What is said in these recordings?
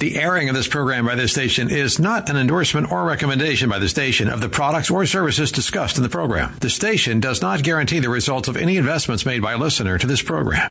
The airing of this program by this station is not an endorsement or recommendation by the station of the products or services discussed in the program. The station does not guarantee the results of any investments made by a listener to this program.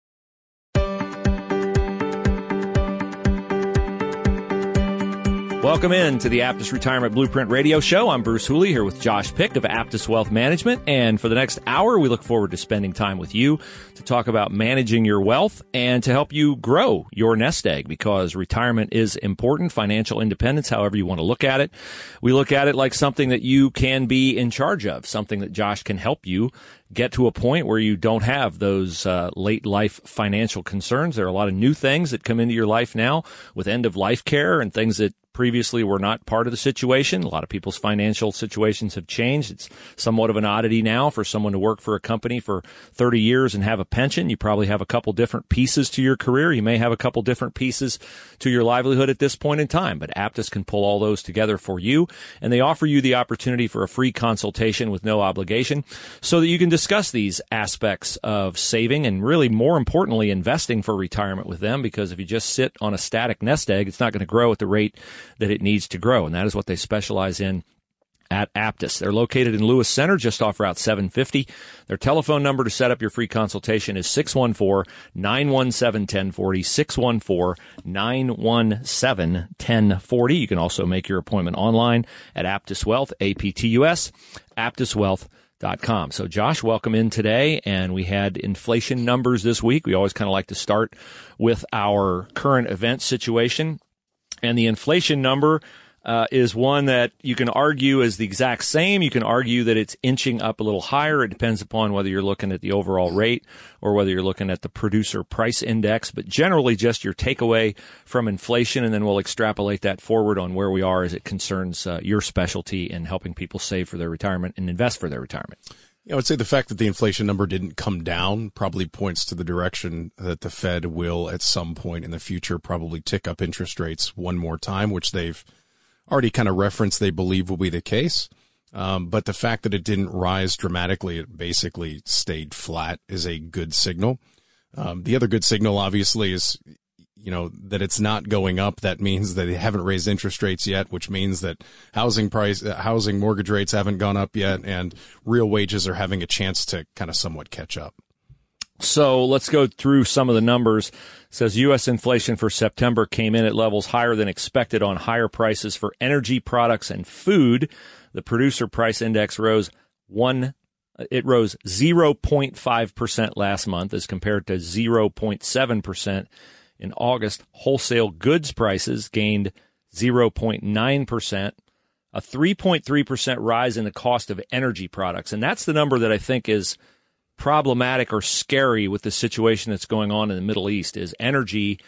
Welcome in to the Aptus Retirement Blueprint Radio Show. I'm Bruce Hooley here with Josh Pick of Aptus Wealth Management. And for the next hour, we look forward to spending time with you to talk about managing your wealth and to help you grow your nest egg because retirement is important, financial independence, however you want to look at it. We look at it like something that you can be in charge of, something that Josh can help you get to a point where you don't have those uh, late life financial concerns. There are a lot of new things that come into your life now with end of life care and things that previously were not part of the situation. A lot of people's financial situations have changed. It's somewhat of an oddity now for someone to work for a company for 30 years and have a pension. You probably have a couple different pieces to your career. You may have a couple different pieces to your livelihood at this point in time, but Aptus can pull all those together for you. And they offer you the opportunity for a free consultation with no obligation so that you can discuss these aspects of saving and really more importantly, investing for retirement with them. Because if you just sit on a static nest egg, it's not going to grow at the rate that it needs to grow. And that is what they specialize in at Aptus. They're located in Lewis Center, just off Route 750. Their telephone number to set up your free consultation is 614-917-1040, 614-917-1040. You can also make your appointment online at Aptus Wealth, A-P-T-U-S, aptuswealth.com. So Josh, welcome in today. And we had inflation numbers this week. We always kind of like to start with our current event situation. And the inflation number uh, is one that you can argue is the exact same. You can argue that it's inching up a little higher. It depends upon whether you're looking at the overall rate or whether you're looking at the producer price index. But generally, just your takeaway from inflation, and then we'll extrapolate that forward on where we are as it concerns uh, your specialty in helping people save for their retirement and invest for their retirement. I would say the fact that the inflation number didn't come down probably points to the direction that the Fed will at some point in the future probably tick up interest rates one more time, which they've already kind of referenced they believe will be the case. Um, but the fact that it didn't rise dramatically, it basically stayed flat is a good signal. Um, the other good signal, obviously, is you know that it's not going up that means that they haven't raised interest rates yet which means that housing price uh, housing mortgage rates haven't gone up yet and real wages are having a chance to kind of somewhat catch up. So let's go through some of the numbers. It says US inflation for September came in at levels higher than expected on higher prices for energy products and food. The producer price index rose 1 it rose 0.5% last month as compared to 0.7% in August, wholesale goods prices gained 0.9%, a 3.3% rise in the cost of energy products. And that's the number that I think is problematic or scary with the situation that's going on in the Middle East is energy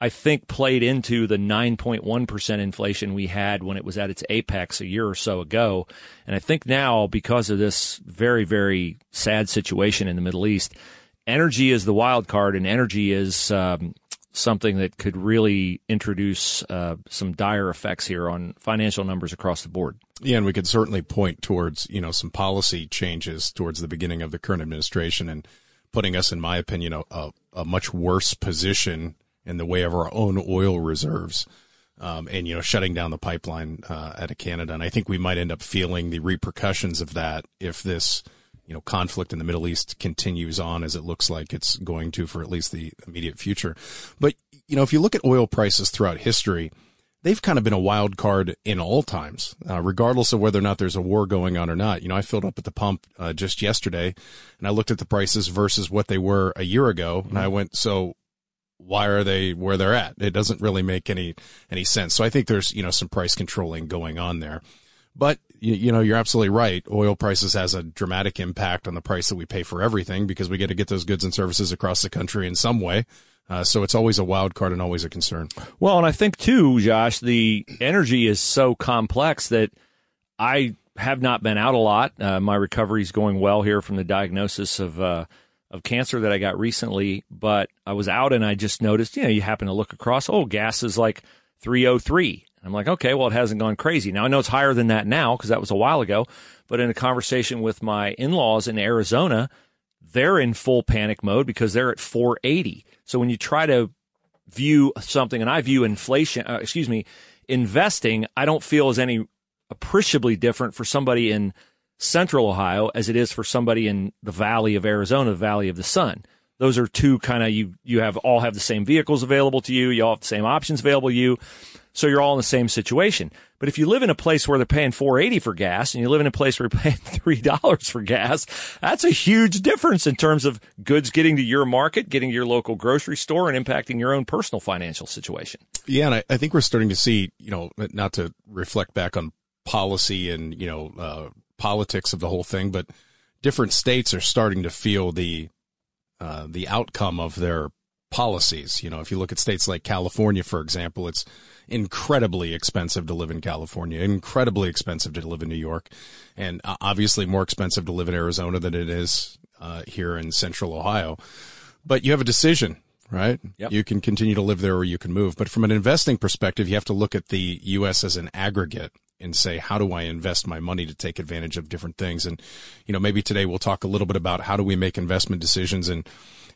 I think played into the 9.1% inflation we had when it was at its apex a year or so ago. And I think now because of this very very sad situation in the Middle East, energy is the wild card and energy is um, something that could really introduce uh, some dire effects here on financial numbers across the board. Yeah, and we could certainly point towards you know some policy changes towards the beginning of the current administration and putting us, in my opinion, a, a, much worse position in the way of our own oil reserves. Um, and you know, shutting down the pipeline uh, out of Canada, and I think we might end up feeling the repercussions of that if this you know, conflict in the Middle East continues on as it looks like it's going to for at least the immediate future. But, you know, if you look at oil prices throughout history, they've kind of been a wild card in all times, uh, regardless of whether or not there's a war going on or not. You know, I filled up at the pump uh, just yesterday, and I looked at the prices versus what they were a year ago, and I went, so why are they where they're at? It doesn't really make any any sense. So I think there's you know some price controlling going on there. But you, you, know, you're absolutely right. Oil prices has a dramatic impact on the price that we pay for everything because we get to get those goods and services across the country in some way. Uh, so it's always a wild card and always a concern. Well, and I think too, Josh, the energy is so complex that I have not been out a lot. Uh, my recovery is going well here from the diagnosis of uh, of cancer that I got recently, but I was out and I just noticed, you know, you happen to look across, oh, gas is like 303. I'm like, okay, well, it hasn't gone crazy. Now I know it's higher than that now because that was a while ago, but in a conversation with my in-laws in Arizona, they're in full panic mode because they're at 480. So when you try to view something, and I view inflation, uh, excuse me, investing, I don't feel as any appreciably different for somebody in central Ohio as it is for somebody in the valley of Arizona, the valley of the sun. Those are two kind of you you have all have the same vehicles available to you, you all have the same options available to you. So you're all in the same situation. But if you live in a place where they're paying 480 for gas and you live in a place where you're paying $3 for gas, that's a huge difference in terms of goods getting to your market, getting to your local grocery store and impacting your own personal financial situation. Yeah. And I, I think we're starting to see, you know, not to reflect back on policy and, you know, uh, politics of the whole thing, but different states are starting to feel the, uh, the outcome of their policies. You know, if you look at states like California, for example, it's incredibly expensive to live in California, incredibly expensive to live in New York, and uh, obviously more expensive to live in Arizona than it is uh, here in central Ohio. But you have a decision, right? Yep. You can continue to live there or you can move. But from an investing perspective, you have to look at the U.S. as an aggregate and say, how do I invest my money to take advantage of different things? And, you know, maybe today we'll talk a little bit about how do we make investment decisions and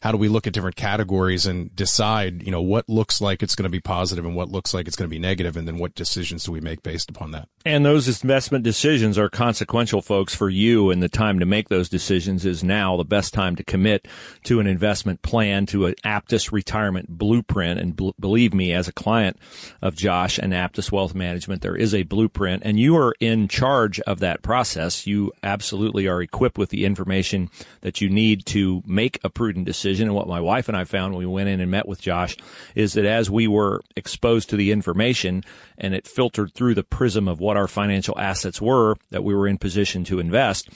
how do we look at different categories and decide, you know, what looks like it's going to be positive and what looks like it's going to be negative, and then what decisions do we make based upon that? And those investment decisions are consequential, folks, for you, and the time to make those decisions is now the best time to commit to an investment plan, to an Aptus retirement blueprint. And b- believe me, as a client of Josh and Aptus Wealth Management, there is a blueprint, and you are in charge of that process. You absolutely are equipped with the information that you need to make a prudent decision decision. And what my wife and I found when we went in and met with Josh is that as we were exposed to the information and it filtered through the prism of what our financial assets were that we were in position to invest,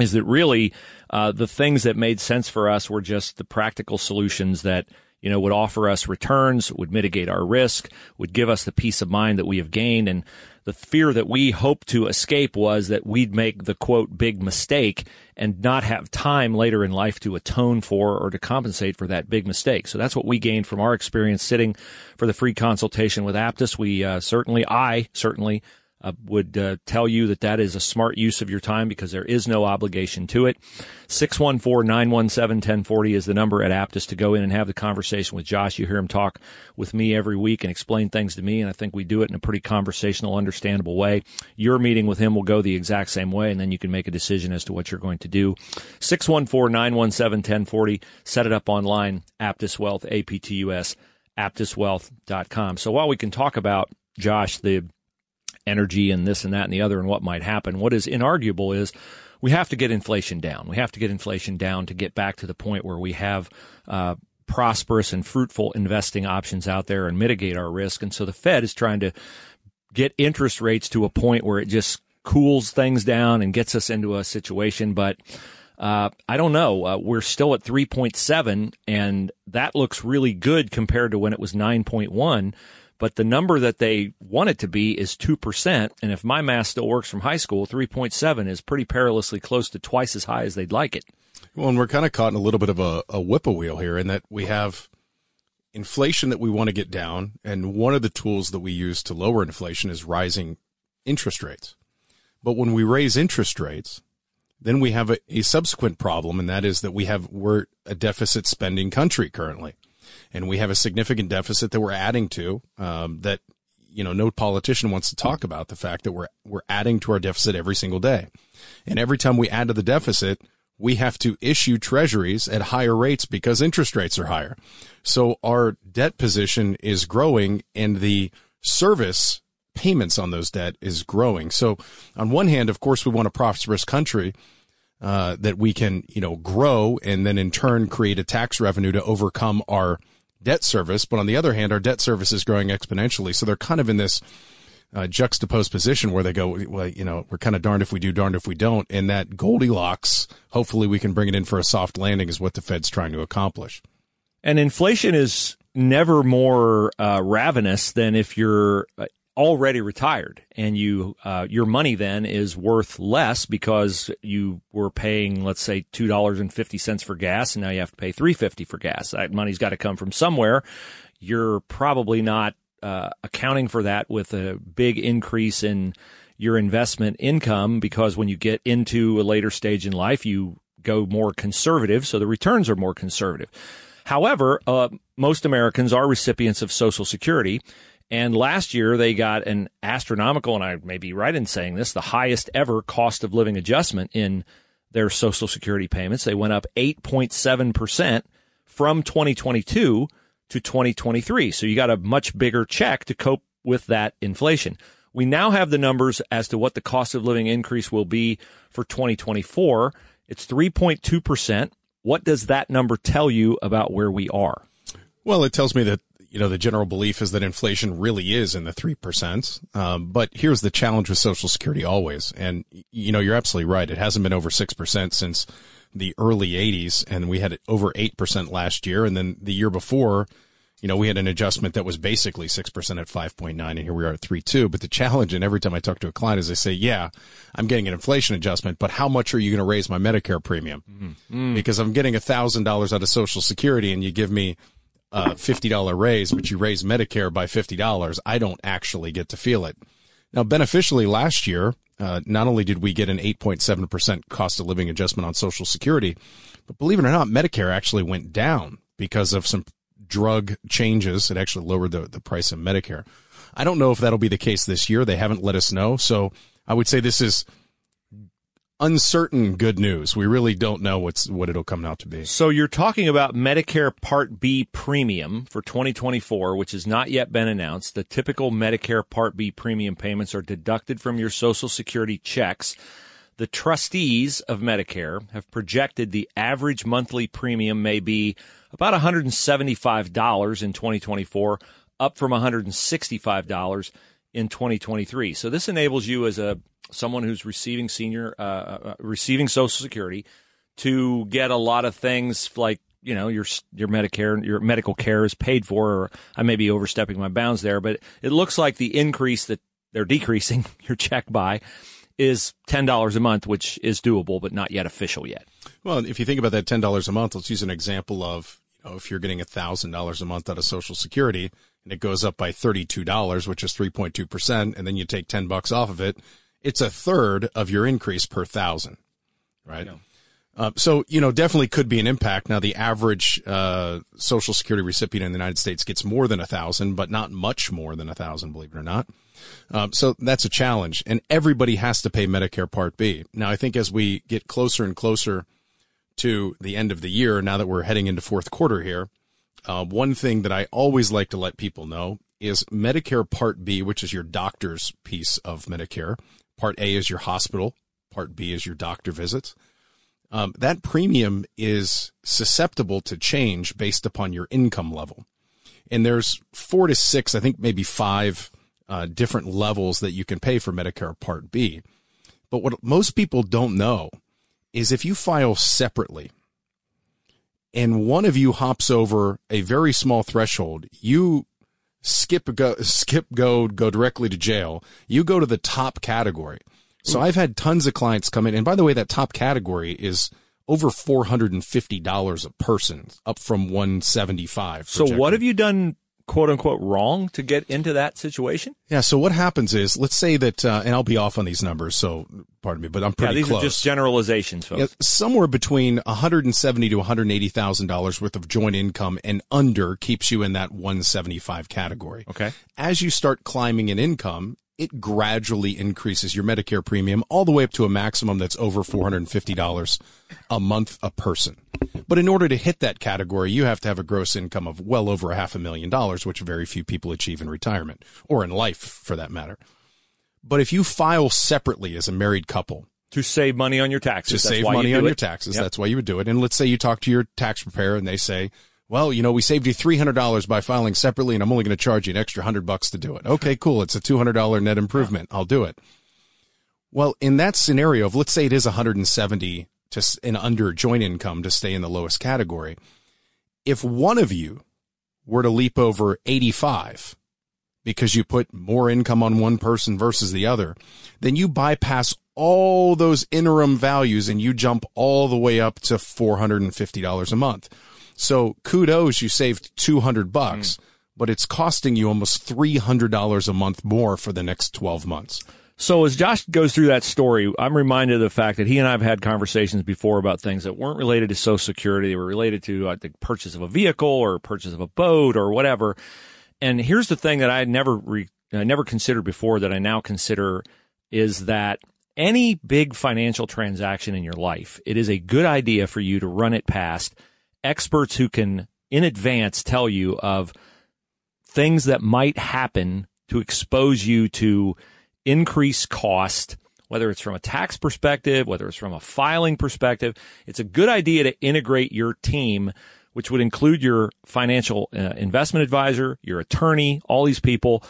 is that really uh, the things that made sense for us were just the practical solutions that you know would offer us returns, would mitigate our risk, would give us the peace of mind that we have gained, and the fear that we hoped to escape was that we'd make the quote big mistake and not have time later in life to atone for or to compensate for that big mistake. So that's what we gained from our experience sitting for the free consultation with Aptus. We uh, certainly, I certainly uh, would uh, tell you that that is a smart use of your time because there is no obligation to it. 614-917-1040 is the number at Aptus to go in and have the conversation with Josh. You hear him talk with me every week and explain things to me, and I think we do it in a pretty conversational, understandable way. Your meeting with him will go the exact same way, and then you can make a decision as to what you're going to do. 614-917-1040. Set it up online, Aptus Wealth, A-P-T-U-S, aptuswealth.com. So while we can talk about, Josh, the energy and this and that and the other and what might happen. What is inarguable is we have to get inflation down. We have to get inflation down to get back to the point where we have uh, prosperous and fruitful investing options out there and mitigate our risk. And so the Fed is trying to get interest rates to a point where it just cools things down and gets us into a situation. But uh, I don't know. Uh, we're still at 3.7, and that looks really good compared to when it was 9.1 but the number that they want it to be is 2%. And if my math still works from high school, 3.7 is pretty perilously close to twice as high as they'd like it. Well, and we're kind of caught in a little bit of a, a whip-a-wheel here in that we have inflation that we want to get down. And one of the tools that we use to lower inflation is rising interest rates. But when we raise interest rates, then we have a, a subsequent problem, and that is that we have we're a deficit spending country currently. And we have a significant deficit that we're adding to um, that you know no politician wants to talk about the fact that we're we're adding to our deficit every single day. And every time we add to the deficit we have to issue treasuries at higher rates because interest rates are higher. So our debt position is growing and the service payments on those debt is growing. So on one hand, of course, we want a prosperous country uh, that we can, you know, grow and then in turn create a tax revenue to overcome our debt service. But on the other hand, our debt service is growing exponentially. So they're kind of in this uh, juxtaposed position where they go, well, you know, we're kind of darned if we do, darned if we don't. And that Goldilocks, hopefully we can bring it in for a soft landing is what the Fed's trying to accomplish. And inflation is never more uh, ravenous than if you're uh, already retired and you uh, your money then is worth less because you were paying let's say two dollars and fifty cents for gas and now you have to pay three fifty for gas. That money's got to come from somewhere. You're probably not uh, accounting for that with a big increase in your investment income because when you get into a later stage in life, you go more conservative, so the returns are more conservative. However, uh, most Americans are recipients of Social Security. And last year they got an astronomical, and I may be right in saying this, the highest ever cost of living adjustment in their Social Security payments. They went up 8.7% from 2022 to 2023. So you got a much bigger check to cope with that inflation. We now have the numbers as to what the cost of living increase will be for 2024. It's 3.2%. What does that number tell you about where we are? Well, it tells me that you know the general belief is that inflation really is in the three percent. Um, but here's the challenge with Social Security always, and you know you're absolutely right. It hasn't been over six percent since the early 80s, and we had it over 8% last year. And then the year before, you know, we had an adjustment that was basically 6% at 5.9, and here we are at 3.2. But the challenge, and every time I talk to a client, is they say, yeah, I'm getting an inflation adjustment, but how much are you going to raise my Medicare premium? Mm-hmm. Because I'm getting $1,000 out of Social Security, and you give me a $50 raise, but you raise Medicare by $50. I don't actually get to feel it. Now, beneficially last year, uh, not only did we get an 8.7% cost of living adjustment on Social Security, but believe it or not, Medicare actually went down because of some drug changes. It actually lowered the, the price of Medicare. I don't know if that'll be the case this year. They haven't let us know. So I would say this is uncertain good news. We really don't know what's what it'll come out to be. So you're talking about Medicare Part B premium for 2024, which has not yet been announced. The typical Medicare Part B premium payments are deducted from your Social Security checks. The trustees of Medicare have projected the average monthly premium may be about $175 in 2024, up from $165 in 2023. So this enables you as a someone who's receiving senior uh, uh, uh, receiving Social Security to get a lot of things like you know your your Medicare your medical care is paid for. Or I may be overstepping my bounds there, but it looks like the increase that they're decreasing your check by is ten dollars a month, which is doable but not yet official yet. Well, if you think about that ten dollars a month, let's use an example of you know if you're getting thousand dollars a month out of Social Security and it goes up by thirty two dollars, which is three point two percent, and then you take ten bucks off of it it's a third of your increase per thousand, right? Uh, so, you know, definitely could be an impact. Now, the average uh, Social Security recipient in the United States gets more than a thousand, but not much more than a thousand, believe it or not. Um, so that's a challenge, and everybody has to pay Medicare Part B. Now, I think as we get closer and closer to the end of the year, now that we're heading into fourth quarter here, uh, one thing that I always like to let people know is Medicare Part B, which is your doctor's piece of Medicare, Part A is your hospital. Part B is your doctor visits. Um, that premium is susceptible to change based upon your income level. And there's four to six, I think maybe five uh, different levels that you can pay for Medicare Part B. But what most people don't know is if you file separately and one of you hops over a very small threshold, you skip go skip go go directly to jail. You go to the top category. So I've had tons of clients come in, and by the way, that top category is over four hundred and fifty dollars a person, up from one seventy five. So what have you done quote unquote wrong to get into that situation? Yeah. So what happens is, let's say that, uh, and I'll be off on these numbers, so pardon me, but I'm pretty yeah, these close. are just generalizations, folks. Yeah, somewhere between 170 to 180 thousand dollars worth of joint income and under keeps you in that 175 category. Okay. As you start climbing in income, it gradually increases your Medicare premium all the way up to a maximum that's over $450 a month a person. But in order to hit that category, you have to have a gross income of well over a half a million dollars, which very few people achieve in retirement or in life for that matter. But if you file separately as a married couple, to save money on your taxes, to save money on it. your taxes, Yep. that's why you would do it. And let's say you talk to your tax preparer and they say, well, you know, we saved you $300 by filing separately and I'm only going to charge you an extra 100 bucks to do it. Okay, cool. It's a $200 net improvement. I'll do it. Well, in that scenario of let's say it is 170 to and under joint income to stay in the lowest category. If one of you were to leap over 85 because you put more income on one person versus the other, then you bypass all those interim values and you jump all the way up to $450 a month. So kudos, you saved 200 bucks, but it's costing you almost $300 a month more for the next 12 months. So as Josh goes through that story, I'm reminded of the fact that he and I have had conversations before about things that weren't related to Social Security. They were related to uh, the purchase of a vehicle or purchase of a boat or whatever. And here's the thing that I had never re- I never considered before that I now consider is that any big financial transaction in your life, it is a good idea for you to run it past experts who can in advance tell you of things that might happen to expose you to increased cost, whether it's from a tax perspective, whether it's from a filing perspective. It's a good idea to integrate your team, which would include your financial uh, investment advisor, your attorney, all these people.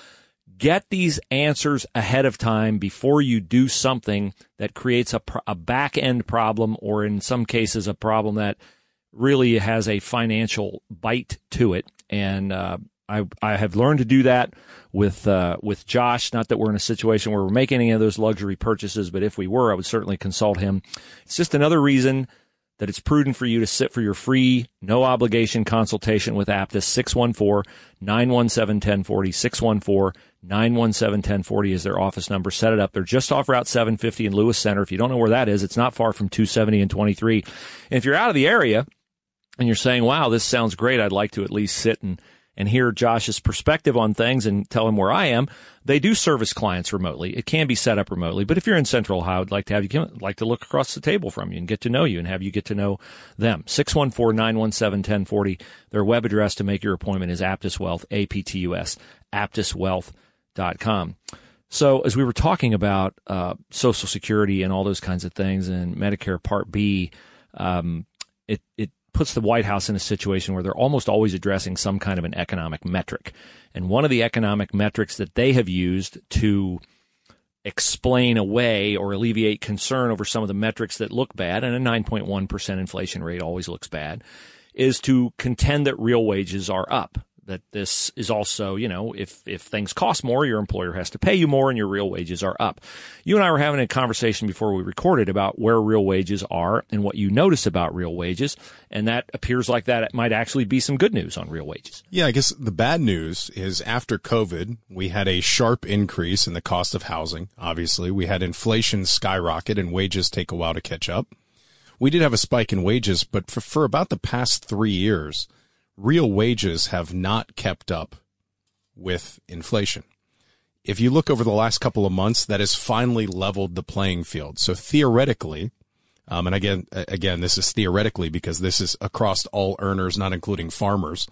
Get these answers ahead of time before you do something that creates a, a back end problem, or in some cases, a problem that really has a financial bite to it. And uh, I I have learned to do that with uh, with Josh. Not that we're in a situation where we're making any of those luxury purchases, but if we were, I would certainly consult him. It's just another reason that it's prudent for you to sit for your free, no obligation consultation with Aptus 614 917 1040. 614 917 1040 is their office number. Set it up. They're just off Route 750 in Lewis Center. If you don't know where that is, it's not far from 270 and 23. And if you're out of the area and you're saying, wow, this sounds great, I'd like to at least sit and and hear Josh's perspective on things and tell him where I am. They do service clients remotely. It can be set up remotely, but if you're in Central Ohio, I'd like to have you come, like to look across the table from you and get to know you and have you get to know them. 614-917-1040. Their web address to make your appointment is Aptus Wealth, A-P-T-U-S, aptuswealth.com. So as we were talking about uh, Social Security and all those kinds of things and Medicare Part B, um, it, it puts the White House in a situation where they're almost always addressing some kind of an economic metric. And one of the economic metrics that they have used to explain away or alleviate concern over some of the metrics that look bad, and a 9.1% inflation rate always looks bad, is to contend that real wages are up. That this is also, you know, if, if things cost more, your employer has to pay you more and your real wages are up. You and I were having a conversation before we recorded about where real wages are and what you notice about real wages. And that appears like that it might actually be some good news on real wages. Yeah, I guess the bad news is after COVID, we had a sharp increase in the cost of housing. Obviously, we had inflation skyrocket and wages take a while to catch up. We did have a spike in wages, but for, for about the past three years, real wages have not kept up with inflation. If you look over the last couple of months, that has finally leveled the playing field. So theoretically, um, and again, again, this is theoretically because this is across all earners, not including farmers.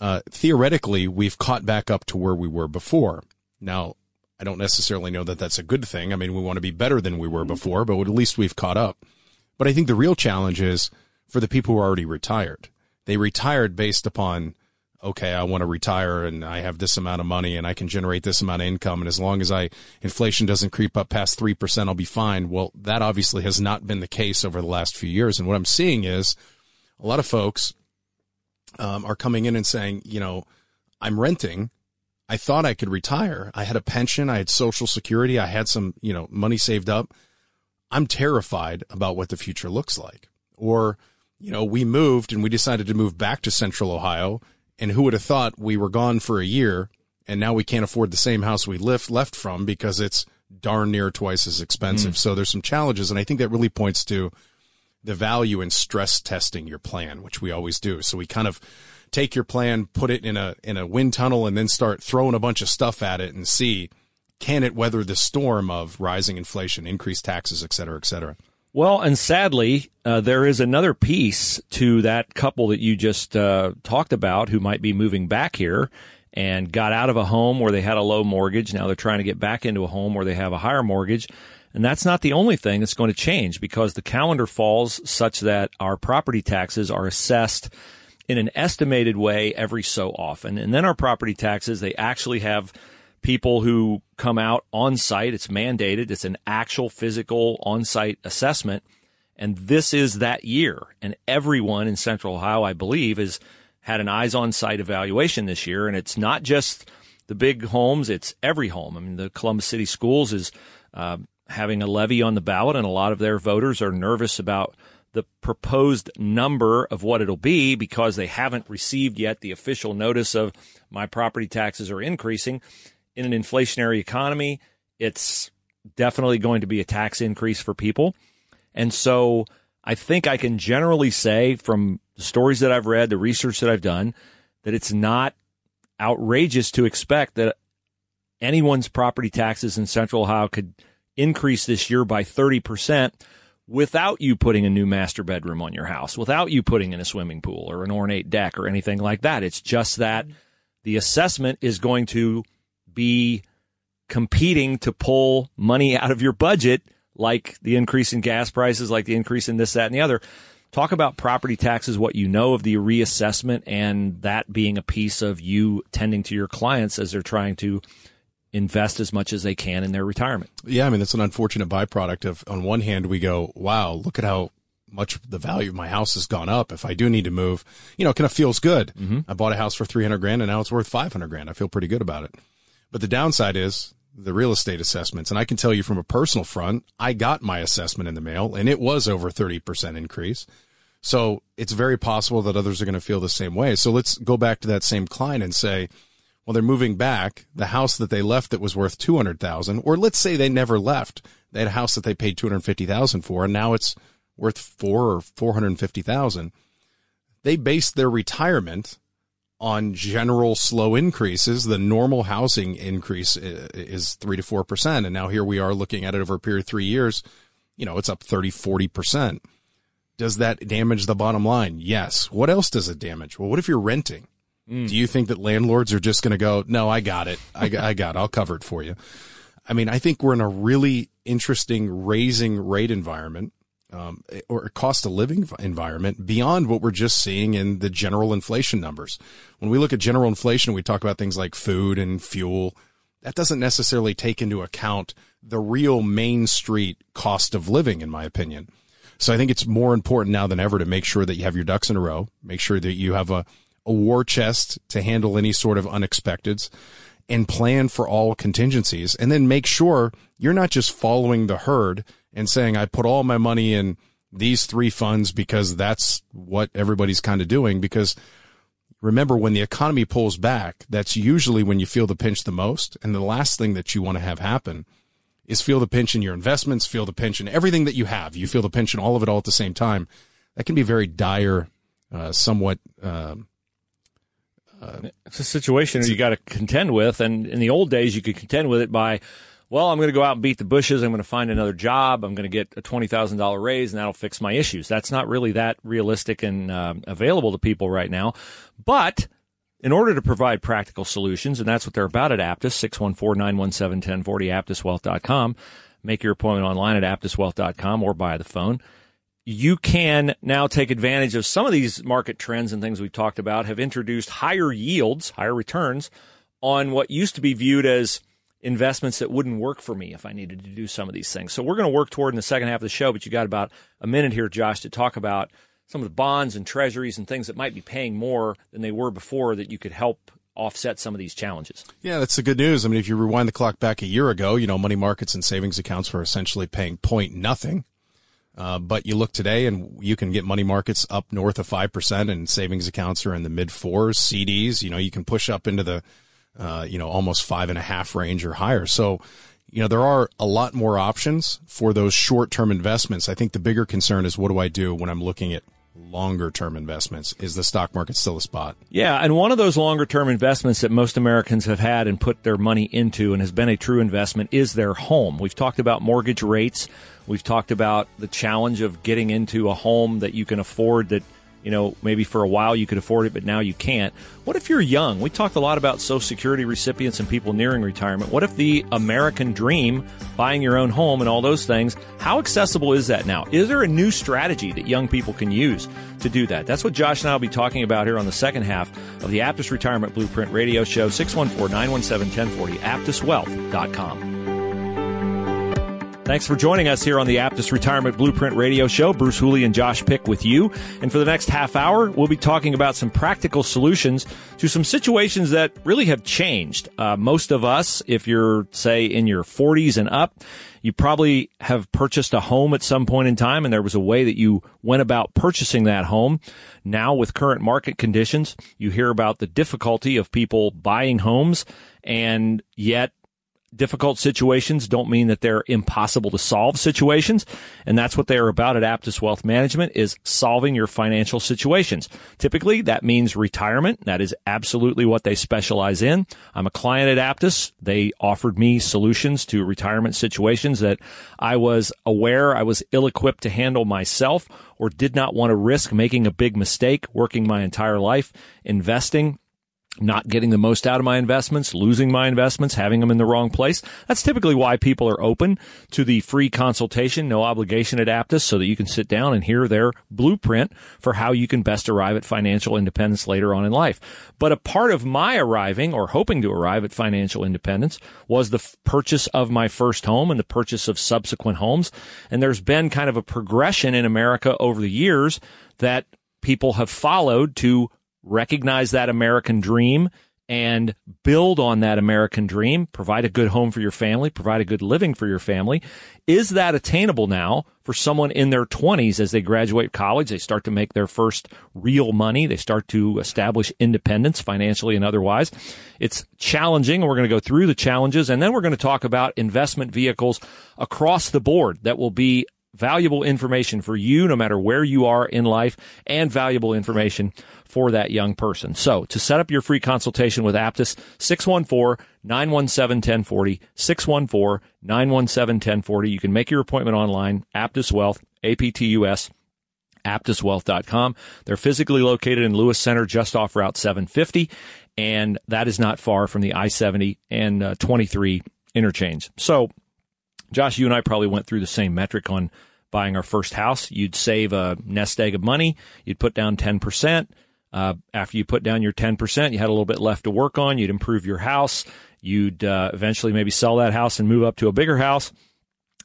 Uh, theoretically, we've caught back up to where we were before. Now, I don't necessarily know that that's a good thing. I mean, we want to be better than we were before, but at least we've caught up. But I think the real challenge is for the people who are already retired. They retired based upon, okay, I want to retire and I have this amount of money and I can generate this amount of income. And as long as I, inflation doesn't creep up past 3%, I'll be fine. Well, that obviously has not been the case over the last few years. And what I'm seeing is a lot of folks um, are coming in and saying, you know, I'm renting. I thought I could retire. I had a pension. I had social security. I had some, you know, money saved up. I'm terrified about what the future looks like. Or, you know, we moved and we decided to move back to central Ohio. And who would have thought we were gone for a year and now we can't afford the same house we left, left from because it's darn near twice as expensive. Hmm. So there's some challenges. And I think that really points to the value in stress testing your plan, which we always do. So we kind of take your plan, put it in a, in a wind tunnel and then start throwing a bunch of stuff at it and see, can it weather the storm of rising inflation, increased taxes, et cetera, et cetera? Well, and sadly, uh, there is another piece to that couple that you just uh, talked about who might be moving back here and got out of a home where they had a low mortgage. Now they're trying to get back into a home where they have a higher mortgage. And that's not the only thing that's going to change because the calendar falls such that our property taxes are assessed in an estimated way every so often. And then our property taxes, they actually have people who come out on site. It's mandated. It's an actual physical on site assessment. And this is that year. And everyone in Central Ohio, I believe, has had an eyes on site evaluation this year. And it's not just the big homes, it's every home. I mean, the Columbus City Schools is uh, having a levy on the ballot, and a lot of their voters are nervous about the proposed number of what it'll be because they haven't received yet the official notice of my property taxes are increasing. In an inflationary economy, it's definitely going to be a tax increase for people. And so I think I can generally say from the stories that I've read, the research that I've done, that it's not outrageous to expect that anyone's property taxes in Central Ohio could increase this year by 30% without you putting a new master bedroom on your house, without you putting in a swimming pool or an ornate deck or anything like that. It's just that mm-hmm. the assessment is going to be competing to pull money out of your budget, like the increase in gas prices, like the increase in this, that, and the other. Talk about property taxes, what you know of the reassessment, and that being a piece of you tending to your clients as they're trying to invest as much as they can in their retirement. Yeah, I mean that's an unfortunate byproduct of on one hand we go, wow, look at how much the value of my house has gone up. If I do need to move, you know, it kind of feels good. Mm-hmm. I bought a house for 300 grand and now it's worth 500 grand. I feel pretty good about it. But the downside is the real estate assessments. And I can tell you from a personal front, I got my assessment in the mail and it was over 30% increase. So it's very possible that others are going to feel the same way. So let's go back to that same client and say, well, they're moving back. The house that they left that was worth 200,000, or let's say they never left. They had a house that they paid 250,000 for and now it's worth four or 450,000. They based their retirement on general slow increases. The normal housing increase is three to 4%. And now here we are looking at it over a period of three years. You know, it's up 30, 40%. Does that damage the bottom line? Yes. What else does it damage? Well, what if you're renting? Mm. Do you think that landlords are just going to go, no, I got it. I, I got it. I'll cover it for you. I mean, I think we're in a really interesting raising rate environment. Um, or cost of living environment beyond what we're just seeing in the general inflation numbers. When we look at general inflation, we talk about things like food and fuel. That doesn't necessarily take into account the real main street cost of living, in my opinion. So I think it's more important now than ever to make sure that you have your ducks in a row, make sure that you have a, a war chest to handle any sort of unexpecteds and plan for all contingencies and then make sure you're not just following the herd and saying, I put all my money in these three funds because that's what everybody's kind of doing. Because remember, when the economy pulls back, that's usually when you feel the pinch the most. And the last thing that you want to have happen is feel the pinch in your investments, feel the pinch in everything that you have. You feel the pinch in all of it all at the same time. That can be very dire, uh, somewhat, um, uh, it's a situation you got to contend with. And in the old days, you could contend with it by, well, I'm going to go out and beat the bushes. I'm going to find another job. I'm going to get a $20,000 raise and that'll fix my issues. That's not really that realistic and uh, available to people right now. But in order to provide practical solutions, and that's what they're about at Aptus, 614-917-1040, aptuswealth.com. Make your appointment online at aptuswealth.com or by the phone you can now take advantage of some of these market trends and things we've talked about have introduced higher yields, higher returns on what used to be viewed as investments that wouldn't work for me if I needed to do some of these things. So we're going to work toward in the second half of the show, but you got about a minute here, Josh, to talk about some of the bonds and treasuries and things that might be paying more than they were before that you could help offset some of these challenges. Yeah, that's the good news. I mean, if you rewind the clock back a year ago, you know, money markets and savings accounts were essentially paying point nothing. Uh, but you look today and you can get money markets up north of 5% and savings accounts are in the mid fours, CDs, you know, you can push up into the, uh, you know, almost five and a half range or higher. So, you know, there are a lot more options for those short term investments. I think the bigger concern is what do I do when I'm looking at longer term investments. Is the stock market still a spot? Yeah, and one of those longer term investments that most Americans have had and put their money into and has been a true investment is their home. We've talked about mortgage rates. We've talked about the challenge of getting into a home that you can afford that you know, maybe for a while you could afford it, but now you can't. What if you're young? We talked a lot about Social Security recipients and people nearing retirement. What if the American dream, buying your own home and all those things, how accessible is that now? Is there a new strategy that young people can use to do that? That's what Josh and I will be talking about here on the second half of the Aptus Retirement Blueprint radio show, 614 917 1040, aptuswealth.com. Thanks for joining us here on the Aptus Retirement Blueprint Radio Show. Bruce Hooley and Josh Pick with you. And for the next half hour, we'll be talking about some practical solutions to some situations that really have changed. Uh, most of us, if you're, say, in your 40s and up, you probably have purchased a home at some point in time and there was a way that you went about purchasing that home. Now with current market conditions, you hear about the difficulty of people buying homes and yet difficult situations don't mean that they're impossible to solve situations. And that's what they are about at Aptus Wealth Management is solving your financial situations. Typically that means retirement. That is absolutely what they specialize in. I'm a client at Aptus. They offered me solutions to retirement situations that I was aware I was ill equipped to handle myself or did not want to risk making a big mistake working my entire life investing not getting the most out of my investments, losing my investments, having them in the wrong place. That's typically why people are open to the free consultation, no obligation at Aptus, so that you can sit down and hear their blueprint for how you can best arrive at financial independence later on in life. But a part of my arriving or hoping to arrive at financial independence was the f- purchase of my first home and the purchase of subsequent homes. And there's been kind of a progression in America over the years that people have followed to recognize that American dream and build on that American dream, provide a good home for your family, provide a good living for your family. Is that attainable now for someone in their 20s as they graduate college? They start to make their first real money. They start to establish independence financially and otherwise. It's challenging. and We're going to go through the challenges and then we're going to talk about investment vehicles across the board that will be valuable information for you no matter where you are in life and valuable information for that young person. So to set up your free consultation with Aptus, 614-917-1040, 614-917-1040. You can make your appointment online, Aptus Wealth, A-P-T-U-S, aptuswealth.com. They're physically located in Lewis Center, just off Route 750, and that is not far from the I-70 and uh, 23 interchange. So, Josh, you and I probably went through the same metric on buying our first house. You'd save a nest egg of money. You'd put down 10%. Uh, after you put down your 10%, you had a little bit left to work on. You'd improve your house. You'd uh, eventually maybe sell that house and move up to a bigger house.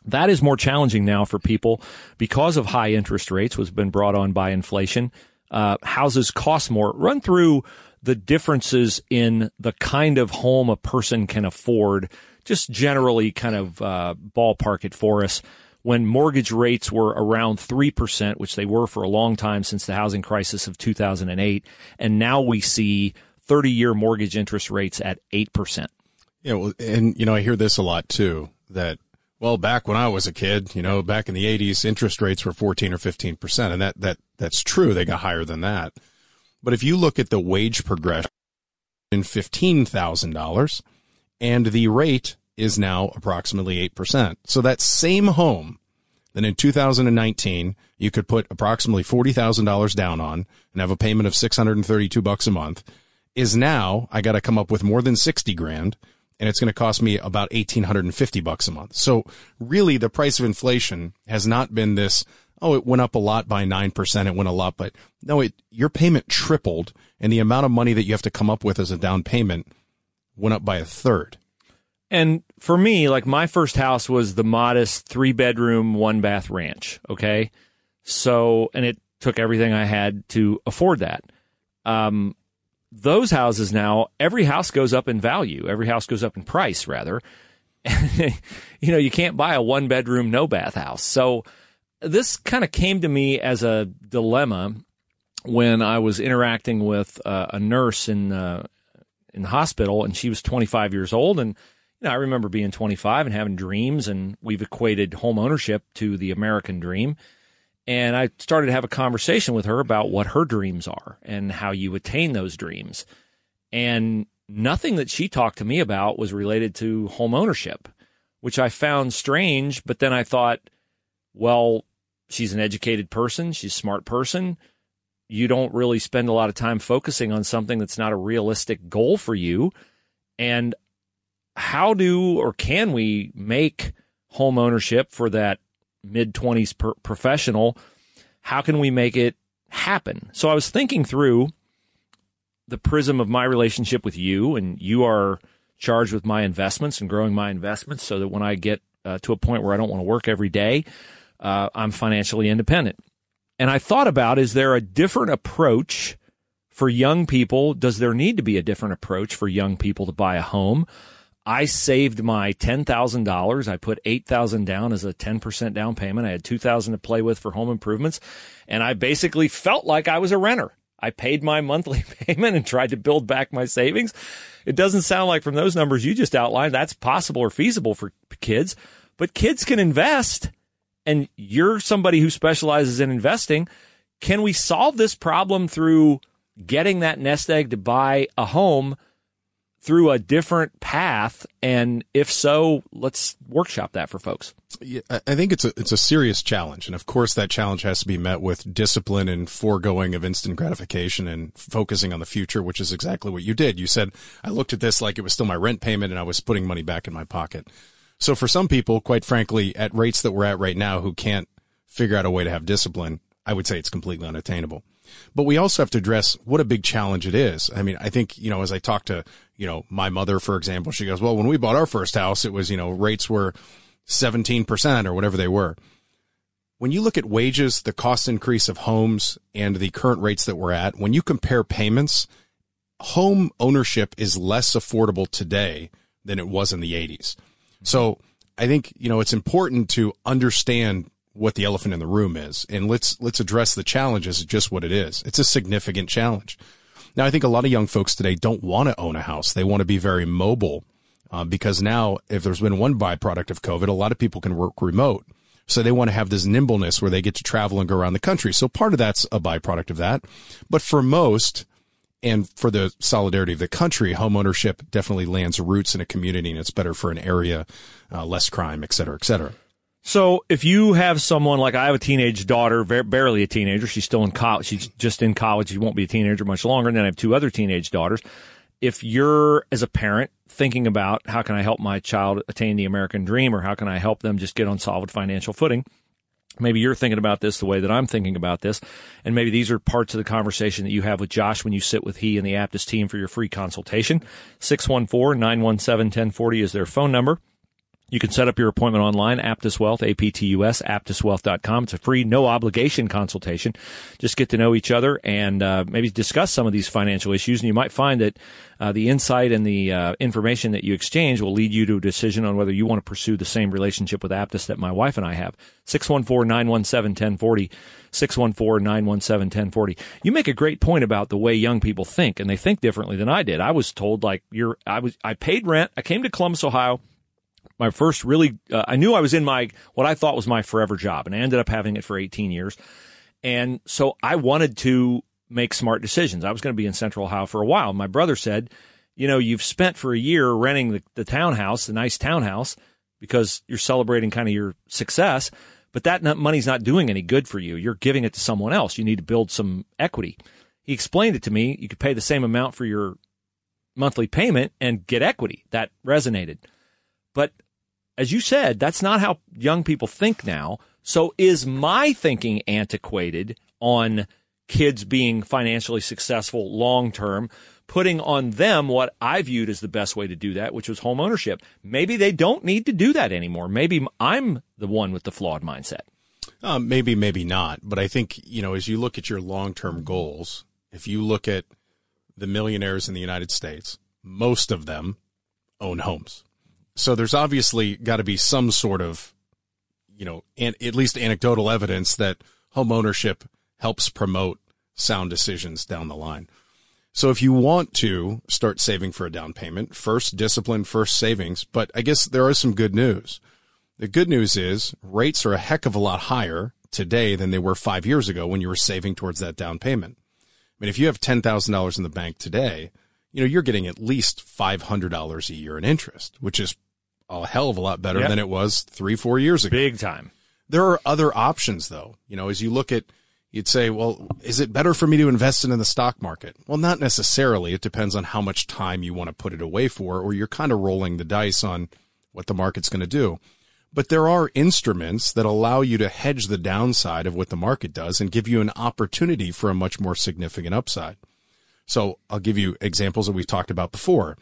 That is more challenging now for people because of high interest rates, has been brought on by inflation. Uh, houses cost more. Run through the differences in the kind of home a person can afford. Just generally, kind of uh, ballpark it for us when mortgage rates were around 3%, which they were for a long time since the housing crisis of 2008. And now we see 30 year mortgage interest rates at 8%. Yeah. Well, and, you know, I hear this a lot too that, well, back when I was a kid, you know, back in the 80s, interest rates were 14 or 15%. And that, that, that's true. They got higher than that. But if you look at the wage progression in $15,000 and the rate is now approximately 8%. So that same home that in 2019 you could put approximately $40,000 down on and have a payment of 632 bucks a month is now I got to come up with more than 60 grand and it's going to cost me about 1850 bucks a month. So really the price of inflation has not been this oh it went up a lot by 9% it went a lot but no it your payment tripled and the amount of money that you have to come up with as a down payment went up by a third. And for me, like my first house was the modest three bedroom, one bath ranch. Okay. So, and it took everything I had to afford that. Um, those houses now, every house goes up in value. Every house goes up in price, rather. you know, you can't buy a one bedroom, no bath house. So this kind of came to me as a dilemma when I was interacting with uh, a nurse in, uh, in the hospital and she was 25 years old and you know, I remember being 25 and having dreams, and we've equated home ownership to the American dream. And I started to have a conversation with her about what her dreams are and how you attain those dreams. And nothing that she talked to me about was related to home ownership, which I found strange. But then I thought, well, she's an educated person, she's a smart person. You don't really spend a lot of time focusing on something that's not a realistic goal for you. And how do or can we make home ownership for that mid 20s professional? How can we make it happen? So I was thinking through the prism of my relationship with you, and you are charged with my investments and growing my investments so that when I get uh, to a point where I don't want to work every day, uh, I'm financially independent. And I thought about is there a different approach for young people? Does there need to be a different approach for young people to buy a home? I saved my $10,000. I put 8,000 down as a 10% down payment. I had 2,000 to play with for home improvements. And I basically felt like I was a renter. I paid my monthly payment and tried to build back my savings. It doesn't sound like from those numbers you just outlined that's possible or feasible for kids, but kids can invest and you're somebody who specializes in investing. Can we solve this problem through getting that nest egg to buy a home through a different path? And if so, let's workshop that for folks. Yeah, I think it's a it's a serious challenge, and of course that challenge has to be met with discipline and foregoing of instant gratification and focusing on the future, which is exactly what you did. You said I looked at this like it was still my rent payment, and I was putting money back in my pocket. So for some people, quite frankly, at rates that we're at right now, who can't figure out a way to have discipline, I would say it's completely unattainable. But we also have to address what a big challenge it is. I mean, I think, you know, as I talk to, you know, my mother, for example, she goes, well, when we bought our first house, it was, you know, rates were 17% or whatever they were. When you look at wages, the cost increase of homes and the current rates that we're at, when you compare payments, home ownership is less affordable today than it was in the 80s. So I think, you know, it's important to understand what the elephant in the room is and let's let's address the challenge as just what it is. It's a significant challenge. Now I think a lot of young folks today don't want to own a house. They want to be very mobile uh, because now if there's been one byproduct of COVID, a lot of people can work remote. So they want to have this nimbleness where they get to travel and go around the country. So part of that's a byproduct of that. But for most, and for the solidarity of the country, homeownership definitely lands roots in a community and it's better for an area, uh, less crime, et cetera, et cetera. So if you have someone like I have a teenage daughter, barely a teenager, she's still in college, she's just in college, she won't be a teenager much longer, and then I have two other teenage daughters. If you're as a parent thinking about how can I help my child attain the American dream or how can I help them just get on solid financial footing, maybe you're thinking about this the way that I'm thinking about this. And maybe these are parts of the conversation that you have with Josh when you sit with he and the Aptus team for your free consultation. 614 917 1040 is their phone number. You can set up your appointment online, Aptus Wealth, A-P-T-U-S, aptuswealth.com. It's a free, no obligation consultation. Just get to know each other and uh, maybe discuss some of these financial issues. And you might find that uh, the insight and the uh, information that you exchange will lead you to a decision on whether you want to pursue the same relationship with Aptus that my wife and I have. 614-917-1040, 614-917-1040. You make a great point about the way young people think, and they think differently than I did. I was told like you're, I was, I paid rent. I came to Columbus, Ohio my first really, uh, I knew I was in my, what I thought was my forever job, and I ended up having it for 18 years. And so I wanted to make smart decisions. I was going to be in Central Ohio for a while. My brother said, you know, you've spent for a year renting the, the townhouse, the nice townhouse, because you're celebrating kind of your success, but that money's not doing any good for you. You're giving it to someone else. You need to build some equity. He explained it to me. You could pay the same amount for your monthly payment and get equity. That resonated. But as you said, that's not how young people think now. So is my thinking antiquated on kids being financially successful long term, putting on them what I viewed as the best way to do that, which was home ownership? Maybe they don't need to do that anymore. Maybe I'm the one with the flawed mindset. Um, maybe, maybe not. But I think, you know, as you look at your long term goals, if you look at the millionaires in the United States, most of them own homes. So there's obviously got to be some sort of, you know, an, at least anecdotal evidence that home ownership helps promote sound decisions down the line. So if you want to start saving for a down payment, first discipline, first savings. But I guess there are some good news. The good news is rates are a heck of a lot higher today than they were five years ago when you were saving towards that down payment. I mean, if you have $10,000 in the bank today, you know, you're getting at least $500 a year in interest, which is a hell of a lot better Yep. than it was three, four years ago. Big time. There are other options though. You know, as you look at, you'd say, well, is it better for me to invest it in the stock market? Well, not necessarily. It depends on how much time you want to put it away for, or you're kind of rolling the dice on what the market's going to do. But there are instruments that allow you to hedge the downside of what the market does and give you an opportunity for a much more significant upside. So I'll give you examples that we've talked about before.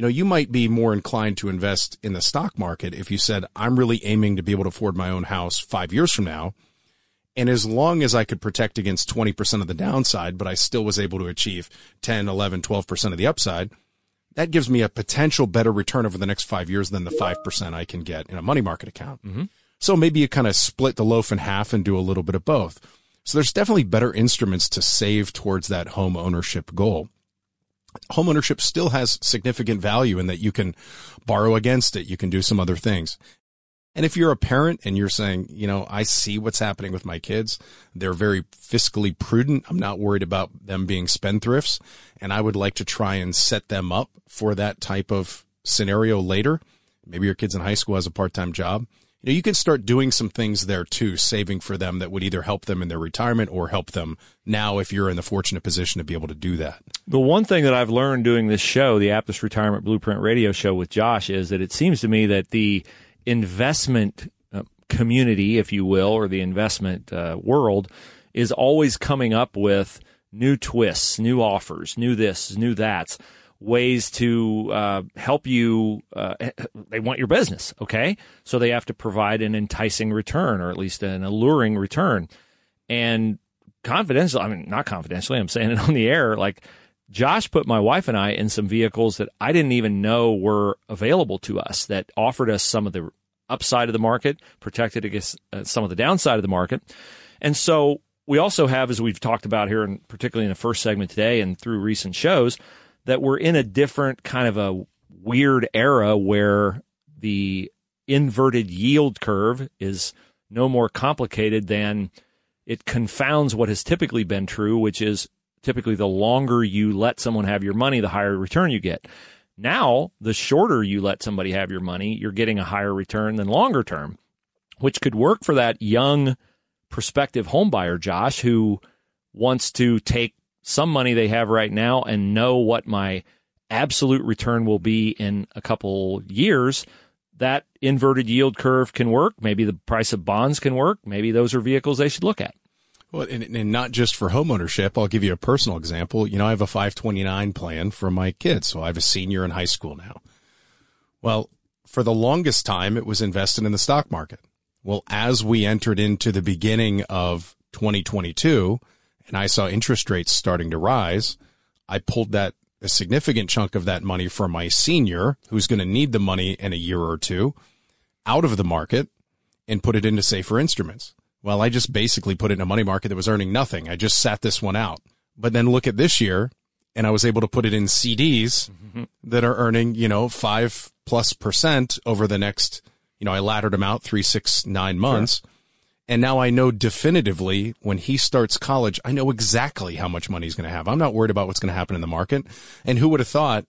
You know, you might be more inclined to invest in the stock market if you said, I'm really aiming to be able to afford my own house five years from now. And as long as I could protect against 20% of the downside, but I still was able to achieve 10, 11, 12% of the upside, that gives me a potential better return over the next five years than the 5% I can get in a money market account. Mm-hmm. So maybe you kind of split the loaf in half and do a little bit of both. So there's definitely better instruments to save towards that home ownership goal. Home ownership still has significant value in that you can borrow against it. You can do some other things. And if you're a parent and you're saying, you know, I see what's happening with my kids, they're very fiscally prudent. I'm not worried about them being spendthrifts. And I would like to try and set them up for that type of scenario later. Maybe your kid's in high school has a part-time job. You know, you can start doing some things there too, saving for them that would either help them in their retirement or help them now if you're in the fortunate position to be able to do that. The one thing that I've learned doing this show, the Aptus Retirement Blueprint Radio Show with Josh, is that it seems to me that the investment uh, community, if you will, or the investment uh, world, is always coming up with new twists, new offers, new this, new that's, ways to uh, help you. Uh, they want your business, okay? So they have to provide an enticing return, or at least an alluring return. And confidential, I mean, not confidentially, I'm saying it on the air, like, Josh put my wife and I in some vehicles that I didn't even know were available to us that offered us some of the upside of the market, protected against uh, some of the downside of the market. And so we also have, as we've talked about here, and particularly in the first segment today and through recent shows, that we're in a different kind of a weird era where the inverted yield curve is no more complicated than it confounds what has typically been true, which is typically the longer you let someone have your money, the higher return you get. Now, the shorter you let somebody have your money, you're getting a higher return than longer term, which could work for that young prospective homebuyer, Josh, who wants to take some money they have right now and know what my absolute return will be in a couple years. That inverted yield curve can work. Maybe the price of bonds can work. Maybe those are vehicles they should look at. Well, and, and not just for homeownership. I'll give you a personal example. You know, I have a 529 plan for my kids. So I have a senior in high school now. Well, for the longest time, it was invested in the stock market. Well, as we entered into the beginning of 2022 and I saw interest rates starting to rise, I pulled that a significant chunk of that money for my senior who's going to need the money in a year or two out of the market and put it into safer instruments. Well, I just basically put it in a money market that was earning nothing. I just sat this one out. But then look at this year and I was able to put it in CDs mm-hmm. that are earning, you know, five plus percent over the next, you know, I laddered them out three, six, nine months. And now I know definitively when he starts college, I know exactly how much money he's going to have. I'm not worried about what's going to happen in the market. And who would have thought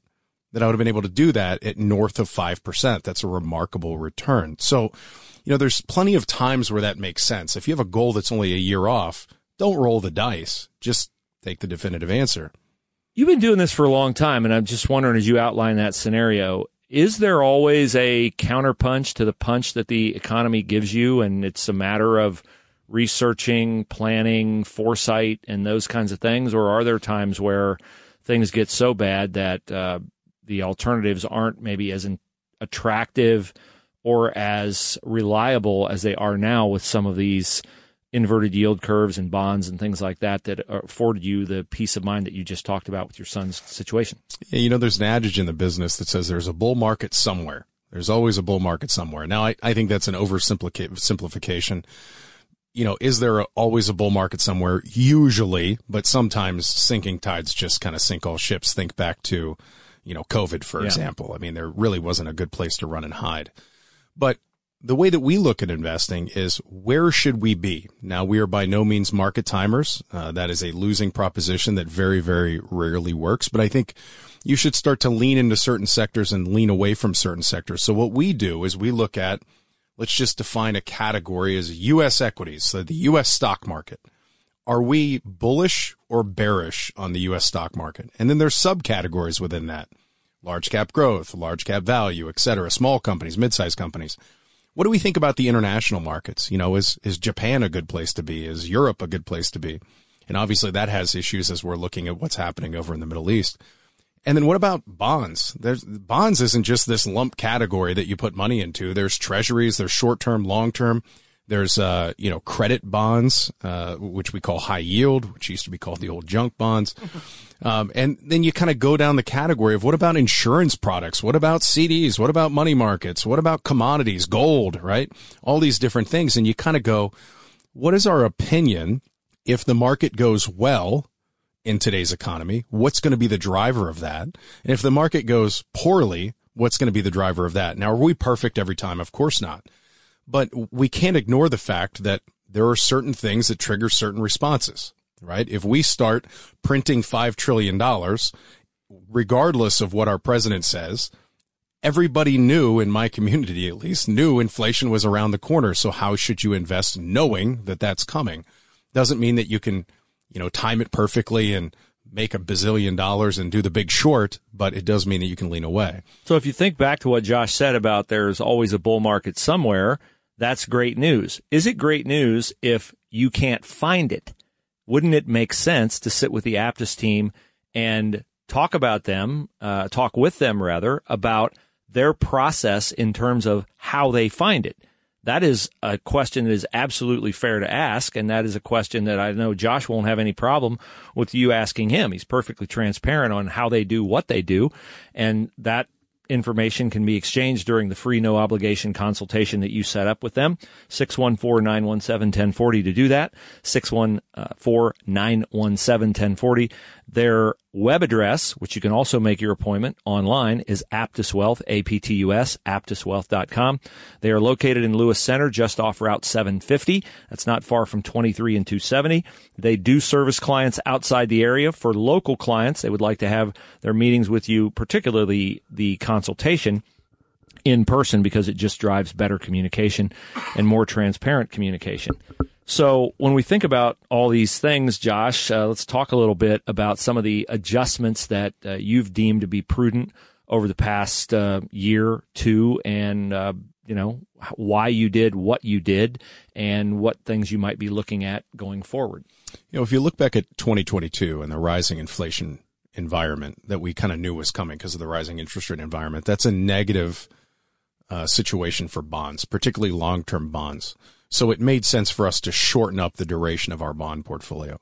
that I would have been able to do that at north of 5%? That's a remarkable return. So, you know, there's plenty of times where that makes sense. If you have a goal that's only a year off, don't roll the dice. Just take the definitive answer. You've been doing this for a long time, and I'm just wondering as you outline that scenario, is there always a counterpunch to the punch that the economy gives you, and it's a matter of researching, planning, foresight, and those kinds of things, or are there times where things get so bad that uh, the alternatives aren't maybe as attractive or as reliable as they are now with some of these inverted yield curves and bonds and things like that that afforded you the peace of mind that you just talked about with your son's situation. Yeah, you know, there's an adage in the business that says there's a bull market somewhere. There's always a bull market somewhere. Now, I, I think that's an oversimplification. You know, is there a, always a bull market somewhere? Usually, but sometimes sinking tides just kind of sink all ships. Think back to, you know, COVID, for Yeah. example. I mean, there really wasn't a good place to run and hide. But the way that we look at investing is where should we be? Now, we are by no means market timers. Uh, that is a losing proposition that very, very rarely works. But I think you should start to lean into certain sectors and lean away from certain sectors. So what we do is we look at, let's just define a category as U.S. equities, so the U.S. stock market. Are we bullish or bearish on the U.S. stock market? And then there's subcategories within that. Large cap growth, large cap value, et cetera, small companies, mid-sized companies what do we think about the international markets? You know, is, is Japan a good place to be? Is Europe a good place to be? And obviously that has issues as we're looking at what's happening over in the Middle East. And then what about bonds? There's bonds isn't just this lump category that you put money into. There's treasuries, there's short term, long term. There's, uh, you know, credit bonds, uh, which we call high yield, which used to be called the old junk bonds. Um, and then you kind of go down the category of what about insurance products? What about CDs? What about money markets? What about commodities, gold, right? All these different things. And you kind of go, what is our opinion if the market goes well in today's economy? What's going to be the driver of that? And if the market goes poorly, what's going to be the driver of that? Now, are we perfect every time? Of course not. But we can't ignore the fact that there are certain things that trigger certain responses, right? If we start printing $5 trillion, regardless of what our president says, everybody knew in my community, at least, knew inflation was around the corner. So how should you invest knowing that that's coming? Doesn't mean that you can, you know, time it perfectly and make a bazillion dollars and do the big short, but it does mean that you can lean away. So if you think back to what Josh said about there's always a bull market somewhere, that's great news. Is it great news if you can't find it? Wouldn't it make sense to sit with the Aptus team and talk about them, uh, talk with them rather, about their process in terms of how they find it? That is a question that is absolutely fair to ask, and that is a question that I know Josh won't have any problem with you asking him. He's perfectly transparent on how they do what they do, and that information can be exchanged during the free no obligation consultation that you set up with them. 614-917-1040 to do that. 614-917-1040. Uh, Their web address, which you can also make your appointment online, is Aptus Wealth, A-P-T-U-S, aptuswealth.com. They are located in Lewis Center, just off Route 750. That's not far from 23 and 270. They do service clients outside the area. For local clients, they would like to have their meetings with you, particularly the consultation in person because it just drives better communication and more transparent communication. So when we think about all these things, Josh, uh, let's talk a little bit about some of the adjustments that uh, you've deemed to be prudent over the past uh, year, two, and uh, you know why you did what you did, and what things you might be looking at going forward. You know, if you look back at 2022 and the rising inflation environment that we kind of knew was coming because of the rising interest rate environment, that's a negative uh, situation for bonds, particularly long-term bonds. So it made sense for us to shorten up the duration of our bond portfolio.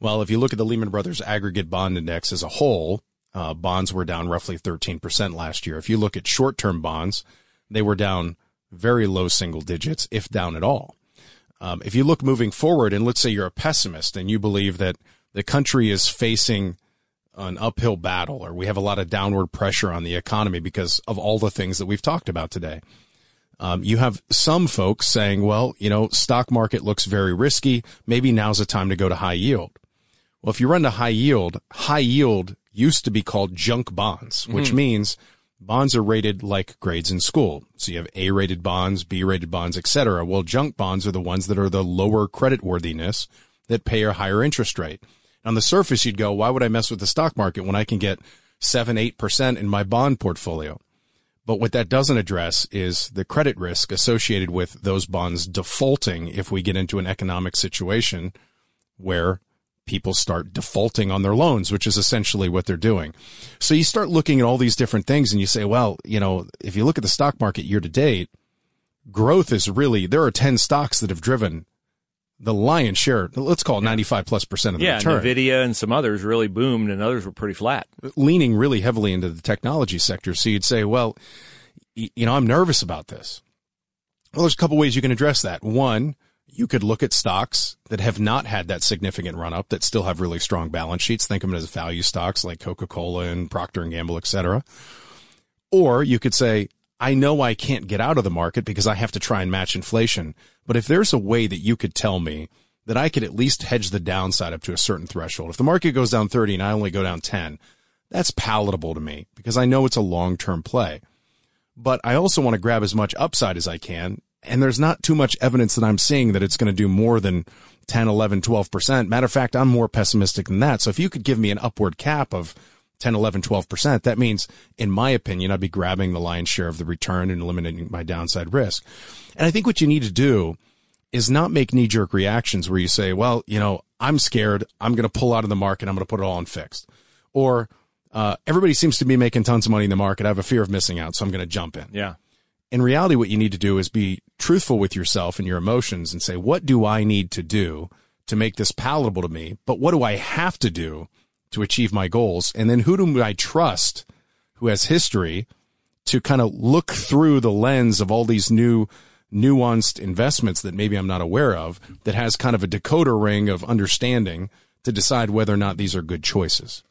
Well, if you look at the Lehman Brothers aggregate bond index as a whole, uh, bonds were down roughly 13% last year. If you look at short term bonds, they were down very low single digits, if down at all. Um, if you look moving forward, and let's say you're a pessimist and you believe that the country is facing an uphill battle or we have a lot of downward pressure on the economy because of all the things that we've talked about today. Um, you have some folks saying, well, you know, stock market looks very risky. Maybe now's the time to go to high yield. Well, if you run to high yield, high yield used to be called junk bonds, which mm-hmm. means bonds are rated like grades in school. So you have A rated bonds, B rated bonds, etc. Well, junk bonds are the ones that are the lower credit worthiness that pay a higher interest rate. On the surface, you'd go, why would I mess with the stock market when I can get seven, eight percent in my bond portfolio? But what that doesn't address is the credit risk associated with those bonds defaulting if we get into an economic situation where people start defaulting on their loans, which is essentially what they're doing. So you start looking at all these different things and you say, well, you know, if you look at the stock market year to date, growth is really, there are 10 stocks that have driven the lion's share, let's call it 95 plus percent of the yeah, return. Nvidia and some others really boomed and others were pretty flat. Leaning really heavily into the technology sector. So you'd say, well, you know, I'm nervous about this. Well, there's a couple ways you can address that. One, you could look at stocks that have not had that significant run up that still have really strong balance sheets. Think of them as value stocks like Coca-Cola and Procter and Gamble, et cetera. Or you could say, I know I can't get out of the market because I have to try and match inflation. But if there's a way that you could tell me that I could at least hedge the downside up to a certain threshold, if the market goes down 30 and I only go down 10, that's palatable to me because I know it's a long term play. But I also want to grab as much upside as I can. And there's not too much evidence that I'm seeing that it's going to do more than 10, 11, 12%. Matter of fact, I'm more pessimistic than that. So if you could give me an upward cap of 10, 11, 12%, that means, in my opinion, I'd be grabbing the lion's share of the return and eliminating my downside risk. And I think what you need to do is not make knee jerk reactions where you say, well, you know, I'm scared. I'm going to pull out of the market. I'm going to put it all on fixed. Or, uh, everybody seems to be making tons of money in the market. I have a fear of missing out, so I'm going to jump in. Yeah. In reality, what you need to do is be truthful with yourself and your emotions and say, what do I need to do to make this palatable to me? But what do I have to do to achieve my goals? And then who do I trust who has history to kind of look through the lens of all these new nuanced investments that maybe I'm not aware of that has kind of a decoder ring of understanding to decide whether or not these are good choices.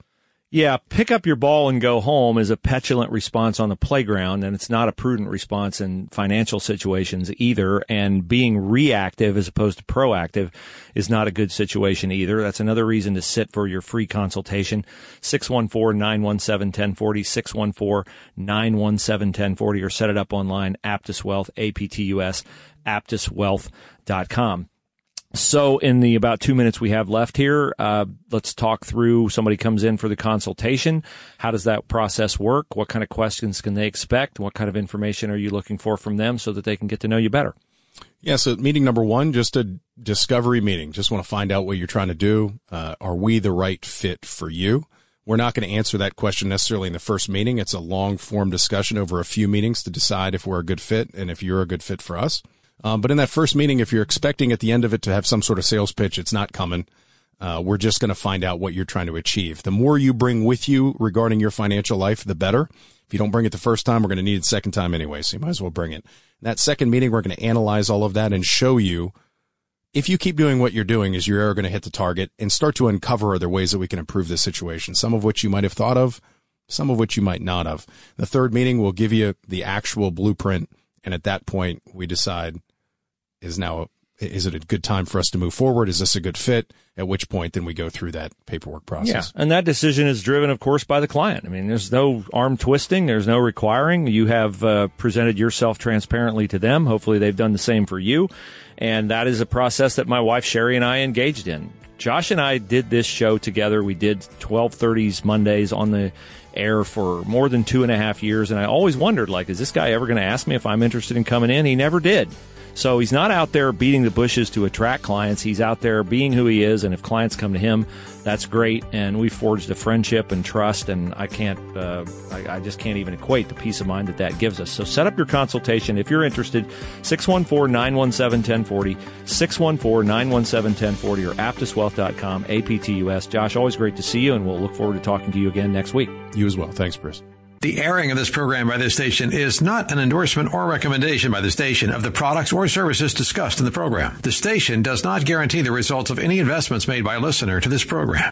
Yeah, pick up your ball and go home is a petulant response on the playground, and it's not a prudent response in financial situations either. And being reactive as opposed to proactive is not a good situation either. That's another reason to sit for your free consultation. 614-917-1040, 614-917-1040, or set it up online, Aptus Wealth, A-P-T-U-S, aptuswealth.com. So, in the about two minutes we have left here, uh, let's talk through. Somebody comes in for the consultation. How does that process work? What kind of questions can they expect? What kind of information are you looking for from them so that they can get to know you better? Yeah. So, meeting number one, just a discovery meeting. Just want to find out what you're trying to do. Uh, are we the right fit for you? We're not going to answer that question necessarily in the first meeting. It's a long form discussion over a few meetings to decide if we're a good fit and if you're a good fit for us. Um, but in that first meeting, if you're expecting at the end of it to have some sort of sales pitch, it's not coming. Uh, we're just going to find out what you're trying to achieve. The more you bring with you regarding your financial life, the better. If you don't bring it the first time, we're going to need it second time anyway, so you might as well bring it. In that second meeting, we're going to analyze all of that and show you if you keep doing what you're doing, is you're going to hit the target and start to uncover other ways that we can improve the situation. Some of which you might have thought of, some of which you might not have. The third meeting will give you the actual blueprint. And at that point, we decide is now is it a good time for us to move forward? Is this a good fit? At which point, then we go through that paperwork process. Yeah, and that decision is driven, of course, by the client. I mean, there's no arm twisting, there's no requiring. You have uh, presented yourself transparently to them. Hopefully, they've done the same for you, and that is a process that my wife Sherry and I engaged in. Josh and I did this show together. We did 1230s Mondays on the air for more than two and a half years, and I always wondered, like, is this guy ever going to ask me if I'm interested in coming in? He never did. So he's not out there beating the bushes to attract clients. He's out there being who he is. And if clients come to him, that's great. And we forged a friendship and trust. And I can't, uh, I, I, just can't even equate the peace of mind that that gives us. So set up your consultation if you're interested. 614 917 1040, 614 917 1040, or aptuswealth.com, APTUS. Josh, always great to see you. And we'll look forward to talking to you again next week. You as well. Thanks, Bruce. The airing of this program by this station is not an endorsement or recommendation by the station of the products or services discussed in the program. The station does not guarantee the results of any investments made by a listener to this program.